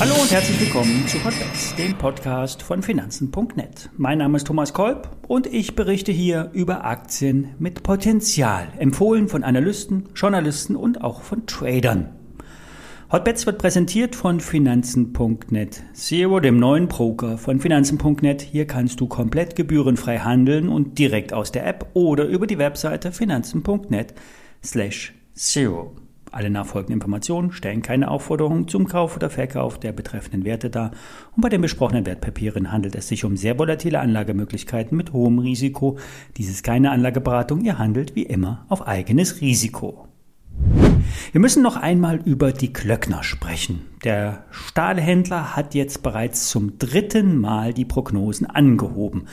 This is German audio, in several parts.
Hallo und herzlich willkommen zu Hotbets, dem Podcast von Finanzen.net. Mein Name ist Thomas Kolb und ich berichte hier über Aktien mit Potenzial, empfohlen von Analysten, Journalisten und auch von Tradern. Hotbets wird präsentiert von Finanzen.net. Zero, dem neuen Broker von Finanzen.net. Hier kannst du komplett gebührenfrei handeln und direkt aus der App oder über die Webseite Finanzen.net slash Zero. Alle nachfolgenden Informationen stellen keine Aufforderung zum Kauf oder Verkauf der betreffenden Werte dar und bei den besprochenen Wertpapieren handelt es sich um sehr volatile Anlagemöglichkeiten mit hohem Risiko. Dies ist keine Anlageberatung, ihr handelt wie immer auf eigenes Risiko. Wir müssen noch einmal über die Klöckner sprechen. Der Stahlhändler hat jetzt bereits zum dritten Mal die Prognosen angehoben.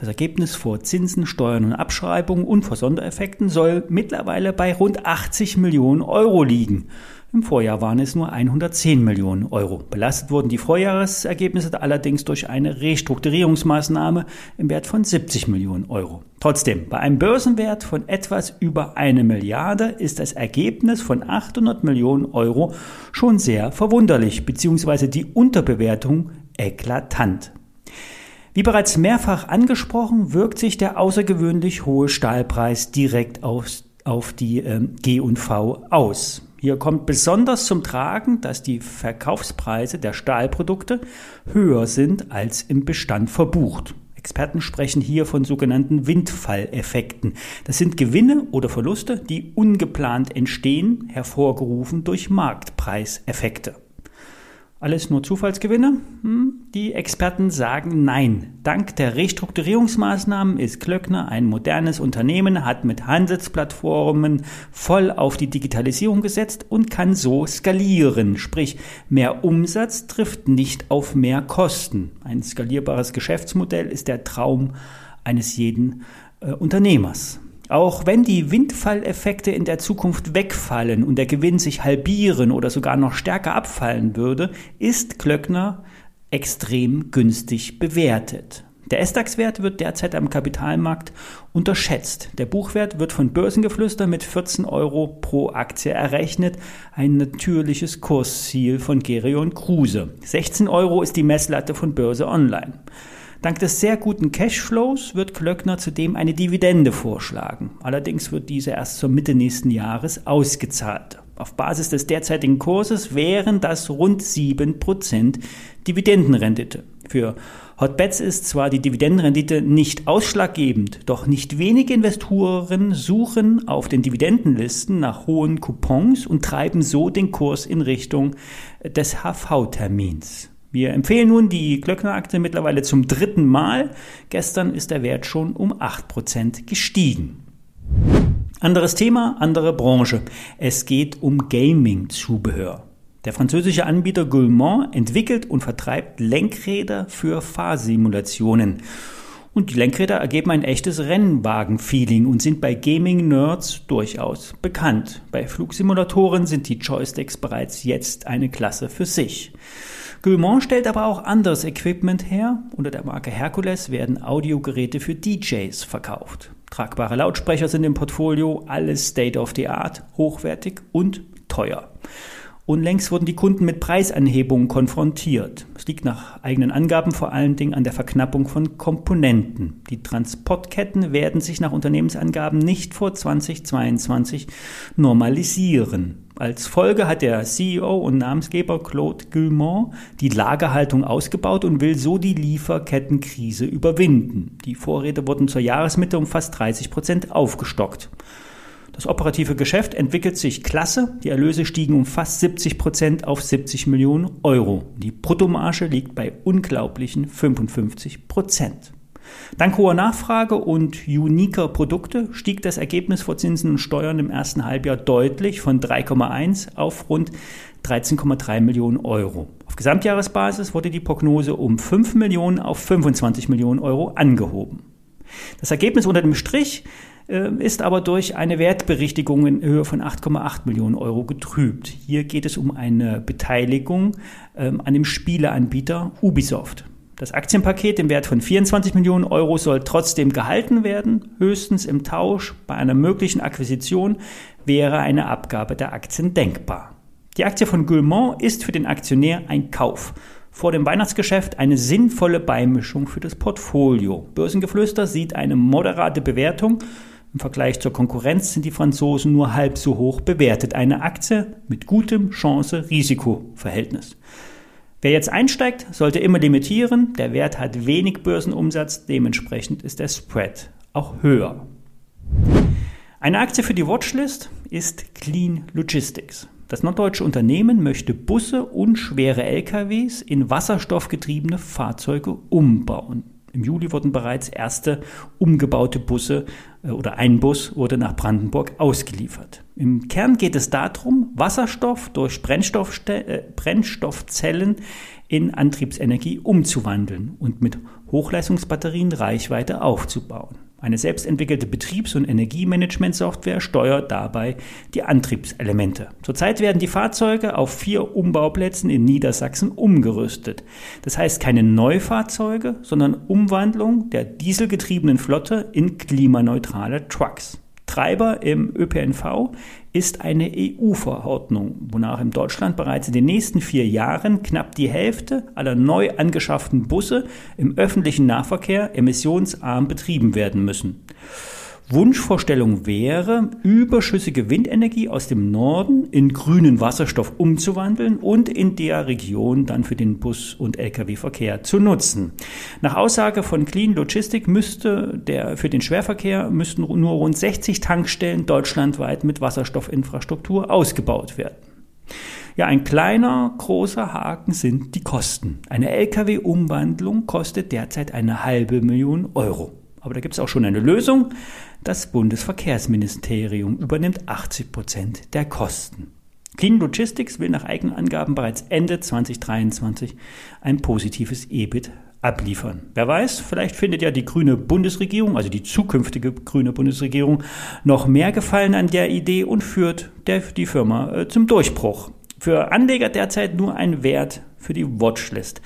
Das Ergebnis vor Zinsen, Steuern und Abschreibungen und vor Sondereffekten soll mittlerweile bei rund 80 Millionen Euro liegen. Im Vorjahr waren es nur 110 Millionen Euro. Belastet wurden die Vorjahresergebnisse allerdings durch eine Restrukturierungsmaßnahme im Wert von 70 Millionen Euro. Trotzdem, bei einem Börsenwert von etwas über eine Milliarde ist das Ergebnis von 800 Millionen Euro schon sehr verwunderlich, beziehungsweise die Unterbewertung eklatant. Wie bereits mehrfach angesprochen, wirkt sich der außergewöhnlich hohe Stahlpreis direkt auf, auf die ähm, G&V aus. Hier kommt besonders zum Tragen, dass die Verkaufspreise der Stahlprodukte höher sind als im Bestand verbucht. Experten sprechen hier von sogenannten Windfalleffekten. Das sind Gewinne oder Verluste, die ungeplant entstehen, hervorgerufen durch Marktpreiseffekte. Alles nur Zufallsgewinne? Hm? Die Experten sagen nein. Dank der Restrukturierungsmaßnahmen ist Klöckner ein modernes Unternehmen, hat mit Handelsplattformen voll auf die Digitalisierung gesetzt und kann so skalieren. Sprich, mehr Umsatz trifft nicht auf mehr Kosten. Ein skalierbares Geschäftsmodell ist der Traum eines jeden äh, Unternehmers. Auch wenn die Windfalleffekte in der Zukunft wegfallen und der Gewinn sich halbieren oder sogar noch stärker abfallen würde, ist Klöckner extrem günstig bewertet. Der S-DAX-Wert wird derzeit am Kapitalmarkt unterschätzt. Der Buchwert wird von Börsengeflüster mit 14 Euro pro Aktie errechnet. Ein natürliches Kursziel von Gerion Kruse. 16 Euro ist die Messlatte von Börse Online. Dank des sehr guten Cashflows wird Klöckner zudem eine Dividende vorschlagen. Allerdings wird diese erst zur Mitte nächsten Jahres ausgezahlt. Auf Basis des derzeitigen Kurses wären das rund 7% Dividendenrendite. Für Hotbets ist zwar die Dividendenrendite nicht ausschlaggebend, doch nicht wenige Investoren suchen auf den Dividendenlisten nach hohen Coupons und treiben so den Kurs in Richtung des HV-Termins. Wir empfehlen nun die Klöckner-Aktie mittlerweile zum dritten Mal. Gestern ist der Wert schon um 8% gestiegen. Anderes Thema, andere Branche. Es geht um Gaming-Zubehör. Der französische Anbieter Guillemot entwickelt und vertreibt Lenkräder für Fahrsimulationen. Und die Lenkräder ergeben ein echtes Rennwagen-Feeling und sind bei Gaming-Nerds durchaus bekannt. Bei Flugsimulatoren sind die Joysticks bereits jetzt eine Klasse für sich. Guillemont stellt aber auch anderes Equipment her. Unter der Marke Hercules werden Audiogeräte für DJs verkauft. Tragbare Lautsprecher sind im Portfolio, alles State of the Art, hochwertig und teuer. Unlängst wurden die Kunden mit Preisanhebungen konfrontiert. Es liegt nach eigenen Angaben vor allen Dingen an der Verknappung von Komponenten. Die Transportketten werden sich nach Unternehmensangaben nicht vor 2022 normalisieren. Als Folge hat der CEO und Namensgeber Claude Guillemot die Lagerhaltung ausgebaut und will so die Lieferkettenkrise überwinden. Die Vorräte wurden zur Jahresmitte um fast 30 Prozent aufgestockt. Das operative Geschäft entwickelt sich klasse. Die Erlöse stiegen um fast 70 Prozent auf 70 Millionen Euro. Die Bruttomarge liegt bei unglaublichen 55 Prozent. Dank hoher Nachfrage und uniker Produkte stieg das Ergebnis vor Zinsen und Steuern im ersten Halbjahr deutlich von 3,1 auf rund 13,3 Millionen Euro. Auf Gesamtjahresbasis wurde die Prognose um 5 Millionen auf 25 Millionen Euro angehoben. Das Ergebnis unter dem Strich äh, ist aber durch eine Wertberichtigung in Höhe von 8,8 Millionen Euro getrübt. Hier geht es um eine Beteiligung ähm, an dem Spieleanbieter Ubisoft. Das Aktienpaket im Wert von 24 Millionen Euro soll trotzdem gehalten werden. Höchstens im Tausch bei einer möglichen Akquisition wäre eine Abgabe der Aktien denkbar. Die Aktie von Guillemot ist für den Aktionär ein Kauf. Vor dem Weihnachtsgeschäft eine sinnvolle Beimischung für das Portfolio. Börsengeflüster sieht eine moderate Bewertung. Im Vergleich zur Konkurrenz sind die Franzosen nur halb so hoch bewertet. Eine Aktie mit gutem Chance-Risiko-Verhältnis. Wer jetzt einsteigt, sollte immer limitieren. Der Wert hat wenig Börsenumsatz, dementsprechend ist der Spread auch höher. Eine Aktie für die Watchlist ist Clean Logistics. Das norddeutsche Unternehmen möchte Busse und schwere LKWs in wasserstoffgetriebene Fahrzeuge umbauen. Im Juli wurden bereits erste umgebaute Busse äh, oder ein Bus wurde nach Brandenburg ausgeliefert. Im Kern geht es darum, Wasserstoff durch äh, Brennstoffzellen in Antriebsenergie umzuwandeln und mit Hochleistungsbatterien Reichweite aufzubauen. Eine selbstentwickelte Betriebs- und Energiemanagement-Software steuert dabei die Antriebselemente. Zurzeit werden die Fahrzeuge auf vier Umbauplätzen in Niedersachsen umgerüstet. Das heißt keine Neufahrzeuge, sondern Umwandlung der dieselgetriebenen Flotte in klimaneutrale Trucks. Treiber im ÖPNV ist eine EU-Verordnung, wonach in Deutschland bereits in den nächsten vier Jahren knapp die Hälfte aller neu angeschafften Busse im öffentlichen Nahverkehr emissionsarm betrieben werden müssen. Wunschvorstellung wäre, überschüssige Windenergie aus dem Norden in grünen Wasserstoff umzuwandeln und in der Region dann für den Bus- und Lkw-Verkehr zu nutzen. Nach Aussage von Clean Logistic müsste der, für den Schwerverkehr müssten nur rund 60 Tankstellen deutschlandweit mit Wasserstoffinfrastruktur ausgebaut werden. Ja, ein kleiner, großer Haken sind die Kosten. Eine Lkw-Umwandlung kostet derzeit eine halbe Million Euro. Aber da gibt es auch schon eine Lösung. Das Bundesverkehrsministerium übernimmt 80 Prozent der Kosten. Clean Logistics will nach eigenen Angaben bereits Ende 2023 ein positives EBIT abliefern. Wer weiß, vielleicht findet ja die grüne Bundesregierung, also die zukünftige grüne Bundesregierung, noch mehr Gefallen an der Idee und führt der, die Firma äh, zum Durchbruch. Für Anleger derzeit nur ein Wert für die Watchlist.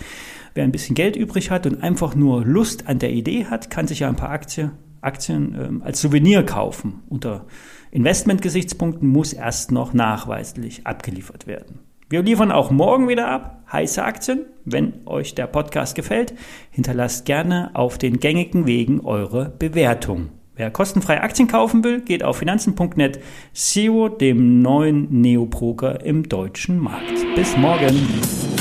Wer ein bisschen Geld übrig hat und einfach nur Lust an der Idee hat, kann sich ja ein paar Aktien, Aktien ähm, als Souvenir kaufen. Unter Investmentgesichtspunkten muss erst noch nachweislich abgeliefert werden. Wir liefern auch morgen wieder ab heiße Aktien. Wenn euch der Podcast gefällt, hinterlasst gerne auf den gängigen Wegen eure Bewertung. Wer kostenfrei Aktien kaufen will, geht auf finanzen.net Zero, dem neuen Neobroker im deutschen Markt. Bis morgen.